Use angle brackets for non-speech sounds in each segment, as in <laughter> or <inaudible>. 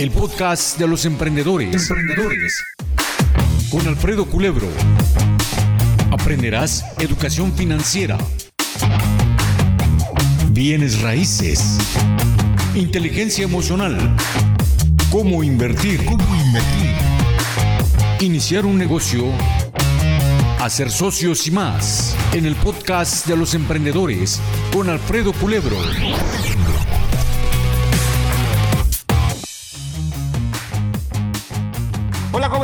el podcast de los emprendedores. Emprendedores. Con Alfredo Culebro. Aprenderás educación financiera, bienes raíces, inteligencia emocional, cómo invertir, cómo invertir, iniciar un negocio, hacer socios y más en el podcast de los emprendedores con Alfredo Culebro.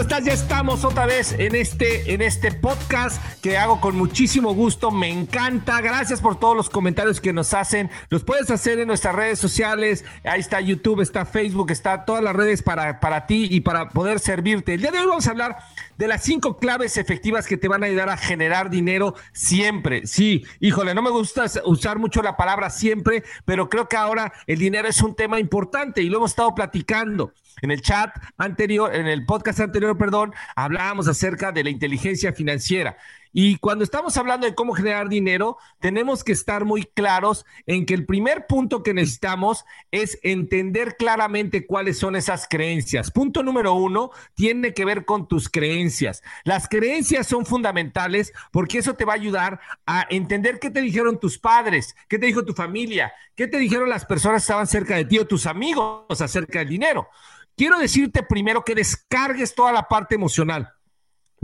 Ya estamos otra vez en este, en este podcast que hago con muchísimo gusto. Me encanta. Gracias por todos los comentarios que nos hacen. Los puedes hacer en nuestras redes sociales. Ahí está YouTube, está Facebook, está todas las redes para, para ti y para poder servirte. El día de hoy vamos a hablar de las cinco claves efectivas que te van a ayudar a generar dinero siempre. Sí, híjole, no me gusta usar mucho la palabra siempre, pero creo que ahora el dinero es un tema importante y lo hemos estado platicando. En el chat anterior, en el podcast anterior, perdón, hablábamos acerca de la inteligencia financiera. Y cuando estamos hablando de cómo generar dinero, tenemos que estar muy claros en que el primer punto que necesitamos es entender claramente cuáles son esas creencias. Punto número uno tiene que ver con tus creencias. Las creencias son fundamentales porque eso te va a ayudar a entender qué te dijeron tus padres, qué te dijo tu familia, qué te dijeron las personas que estaban cerca de ti o tus amigos acerca del dinero. Quiero decirte primero que descargues toda la parte emocional.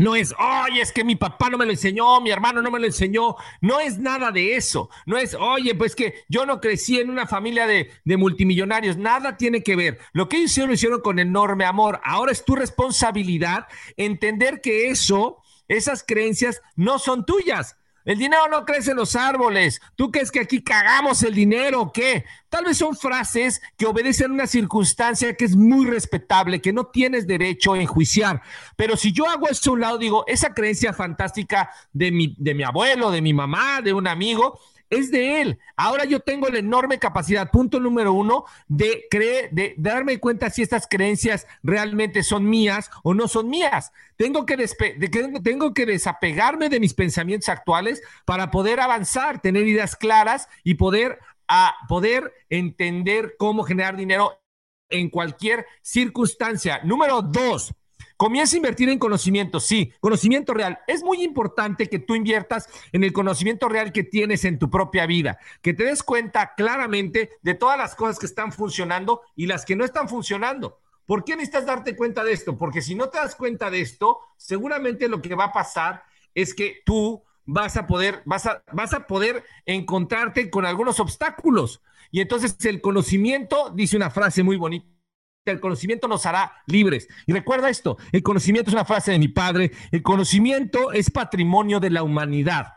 No es, oye, es que mi papá no me lo enseñó, mi hermano no me lo enseñó. No es nada de eso. No es, oye, pues que yo no crecí en una familia de, de multimillonarios. Nada tiene que ver. Lo que ellos hicieron lo hicieron con enorme amor. Ahora es tu responsabilidad entender que eso, esas creencias no son tuyas. El dinero no crece en los árboles. ¿Tú crees que aquí cagamos el dinero o qué? Tal vez son frases que obedecen una circunstancia que es muy respetable, que no tienes derecho a enjuiciar. Pero si yo hago eso a un lado, digo, esa creencia fantástica de mi, de mi abuelo, de mi mamá, de un amigo, es de él. Ahora yo tengo la enorme capacidad, punto número uno, de creer, de, darme cuenta si estas creencias realmente son mías o no son mías. Tengo que, tengo que desapegarme de mis pensamientos actuales para poder avanzar, tener ideas claras y poder, a, poder entender cómo generar dinero en cualquier circunstancia. Número dos, Comienza a invertir en conocimiento, sí, conocimiento real. Es muy importante que tú inviertas en el conocimiento real que tienes en tu propia vida, que te des cuenta claramente de todas las cosas que están funcionando y las que no están funcionando. ¿Por qué necesitas darte cuenta de esto? Porque si no te das cuenta de esto, seguramente lo que va a pasar es que tú vas a poder, vas a, vas a poder encontrarte con algunos obstáculos. Y entonces el conocimiento, dice una frase muy bonita el conocimiento nos hará libres. Y recuerda esto, el conocimiento es una frase de mi padre, el conocimiento es patrimonio de la humanidad.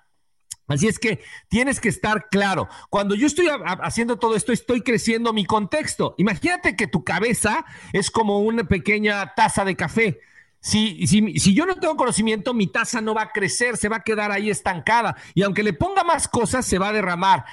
Así es que tienes que estar claro. Cuando yo estoy haciendo todo esto, estoy creciendo mi contexto. Imagínate que tu cabeza es como una pequeña taza de café. Si, si, si, yo no tengo conocimiento, mi taza no va a crecer, se va a quedar ahí estancada. Y aunque le ponga más cosas, se va a derramar.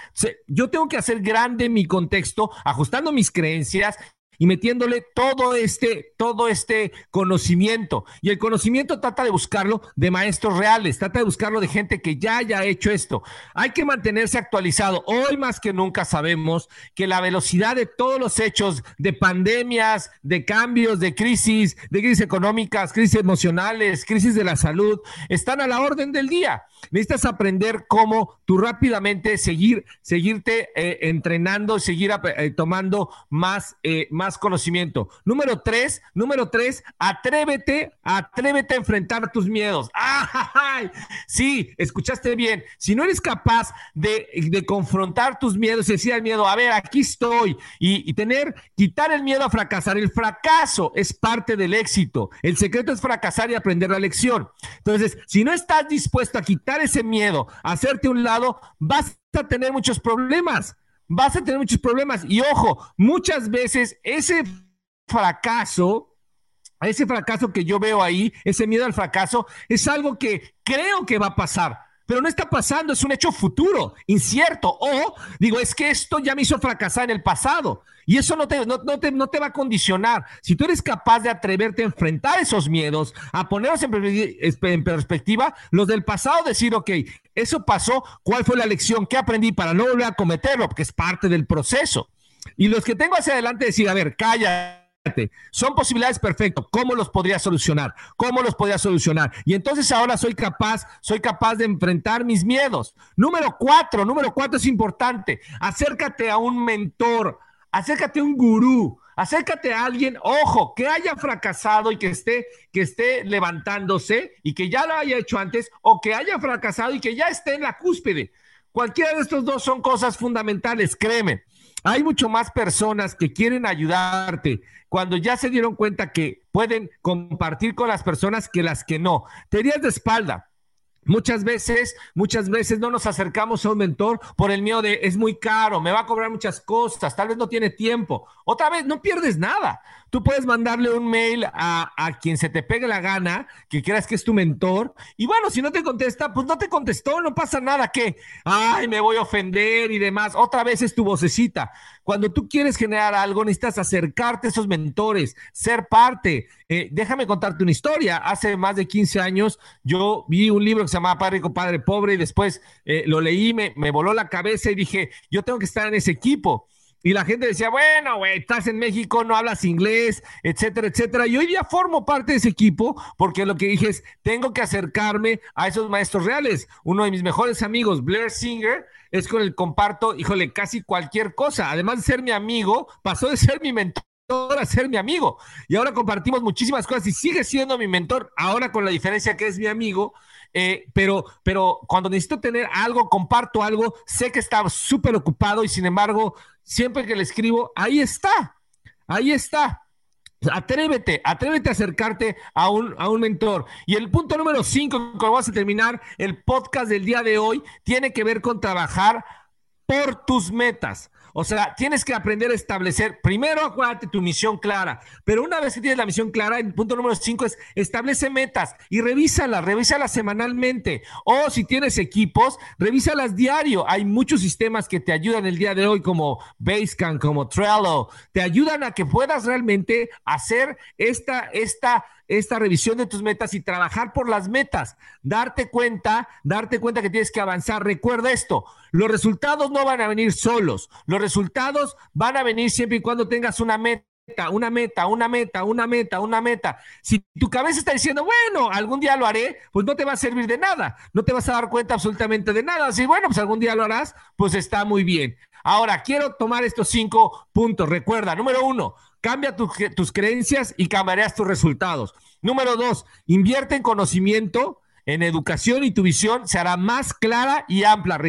Yo tengo que hacer grande mi contexto, ajustando mis creencias y metiéndole todo este, todo este conocimiento. Y el conocimiento trata de buscarlo de maestros reales, trata de buscarlo de gente que ya haya hecho esto. Hay que mantenerse actualizado. Hoy más que nunca sabemos que la velocidad de todos los hechos de pandemias, de cambios, de crisis, de crisis económicas, crisis emocionales, crisis de la salud, están a la orden del día. Necesitas aprender cómo tú rápidamente seguir, seguirte eh, entrenando, seguir eh, tomando más, eh, más conocimiento. Número tres, número tres, atrévete, atrévete a enfrentar tus miedos. <laughs> ¡Ay! Sí, escuchaste bien. Si no eres capaz de, confrontar tus miedos decir al miedo, a ver, aquí estoy, y, y tener, quitar el miedo a fracasar. El fracaso es parte del éxito. El secreto es fracasar y aprender la lección. Entonces, si no estás dispuesto a quitar ese miedo, a hacerte un lado, vas a tener muchos problemas vas a tener muchos problemas. Y ojo, muchas veces ese fracaso, ese fracaso que yo veo ahí, ese miedo al fracaso, es algo que creo que va a pasar pero no está pasando, es un hecho futuro, incierto. O digo, es que esto ya me hizo fracasar en el pasado y eso no te, no, te, no te va a condicionar. Si tú eres capaz de atreverte a enfrentar esos miedos, a ponerlos en, perspectiva, los del pasado, decir, ok, eso pasó, ¿cuál fue la lección? ¿Qué aprendí para no volver a cometerlo? Porque es parte del proceso. Y los que tengo hacia adelante, decir, a ver, calla son posibilidades perfectas. ¿Cómo los podría solucionar? ¿Cómo los podría solucionar? Y entonces ahora soy capaz, soy capaz de enfrentar mis miedos. Número cuatro, número cuatro es importante. Acércate a un mentor, acércate a un gurú, acércate a alguien, ojo, que haya fracasado y que esté, que esté levantándose y que ya lo haya hecho antes, o que haya fracasado y que ya esté en la cúspide. Cualquiera de estos dos son cosas fundamentales, créeme. Hay mucho más personas que quieren ayudarte cuando ya se dieron cuenta que pueden compartir con las personas que las que no. Te de espalda. Muchas veces, muchas veces no nos acercamos a un mentor por el miedo de es muy caro, me va a cobrar muchas cosas, tal vez no tiene tiempo. Otra vez, no pierdes nada. Tú puedes mandarle un mail a, quien se te pegue la gana, que creas que es tu mentor, y bueno, si no te contesta, pues no te contestó, no pasa nada, que, ay, me voy a ofender y demás. Otra vez es tu vocecita. Cuando tú quieres generar algo, necesitas acercarte a esos mentores, ser parte. Eh, déjame contarte una historia. Hace más de 15 años yo vi un libro que se llamaba Padre Rico, Padre Pobre, y después eh, lo leí, me voló la cabeza y dije, yo tengo que estar en ese equipo. Y la gente decía, bueno, güey, estás en México, no hablas inglés, etcétera, etcétera. Y hoy día formo parte de ese equipo porque lo que dije es, tengo que acercarme a esos maestros reales. Uno de mis mejores amigos, Blair Singer, es con el comparto, híjole, casi cualquier cosa. Además de ser mi amigo, pasó de ser mi mentor a ser mi amigo. Y ahora compartimos muchísimas cosas y sigue siendo mi mentor, ahora con la diferencia que es mi amigo. Eh, pero, pero cuando necesito tener algo, comparto algo, sé que está súper ocupado y sin embargo siempre que le escribo, ahí está, ahí está. Atrévete, atrévete a acercarte a un, a un mentor. Y el punto número cinco, con que vamos a terminar el podcast del día de hoy, tiene que ver con trabajar por tus metas. O sea, tienes que aprender a establecer, primero acuérdate tu misión clara, pero una vez que tienes la misión clara, el punto número cinco es establece metas y revísalas, revísalas semanalmente. O si tienes equipos, revísalas diario. Hay muchos sistemas que te ayudan el día de hoy, como Basecamp, como Trello, te ayudan a que puedas realmente hacer esta, esta, esta revisión de tus metas y trabajar por las metas, darte cuenta, darte cuenta que tienes que avanzar. Recuerda esto, los resultados no van a venir solos, los resultados van a venir siempre y cuando tengas una meta una meta, una meta, una meta, una meta. Si tu cabeza está diciendo, bueno, algún día lo haré, pues no te va a servir de nada, no te vas a dar cuenta absolutamente de nada. Si, bueno, pues algún día lo harás, pues está muy bien. Ahora, quiero tomar estos cinco puntos. Recuerda, número uno, cambia tus creencias y cambiarás tus resultados. Número dos, invierte en conocimiento, en educación y tu visión se hará más clara y amplia.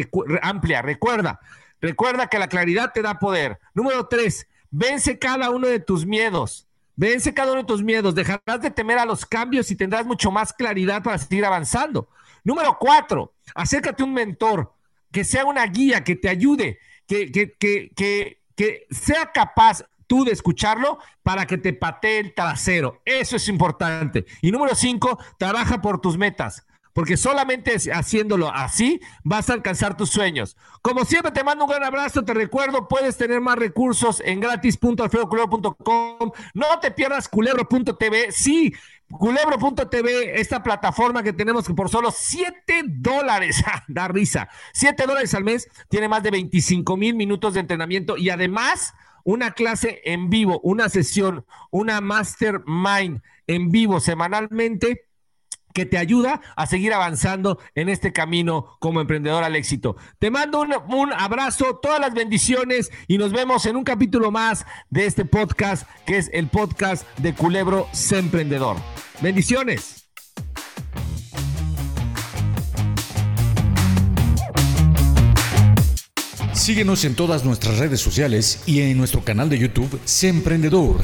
amplia. Recuerda, recuerda que la claridad te da poder. Número tres, Vence cada uno de tus miedos. Vence cada uno de tus miedos. Dejarás de temer a los cambios y tendrás mucho más claridad para seguir avanzando. Número cuatro, acércate a un mentor que sea una guía, que te ayude, que, que, que, que, sea capaz tú de escucharlo para que te patee el trasero. Eso es importante. Y número cinco, trabaja por tus metas porque solamente haciéndolo así vas a alcanzar tus sueños. Como siempre te mando un gran abrazo, te recuerdo, puedes tener más recursos en gratis.alfredoculebro.com, no te pierdas culebro.tv, sí, culebro.tv, esta plataforma que tenemos que por solo 7 dólares, <laughs> da risa, 7 dólares al mes, tiene más de 25 mil minutos de entrenamiento y además una clase en vivo, una sesión, una mastermind en vivo semanalmente que te ayuda a seguir avanzando en este camino como emprendedor al éxito. Te mando un, abrazo, todas las bendiciones y nos vemos en un capítulo más de este podcast que es el podcast de Culebro Emprendedor. Bendiciones. Síguenos en todas nuestras redes sociales y en nuestro canal de YouTube Sé Emprendedor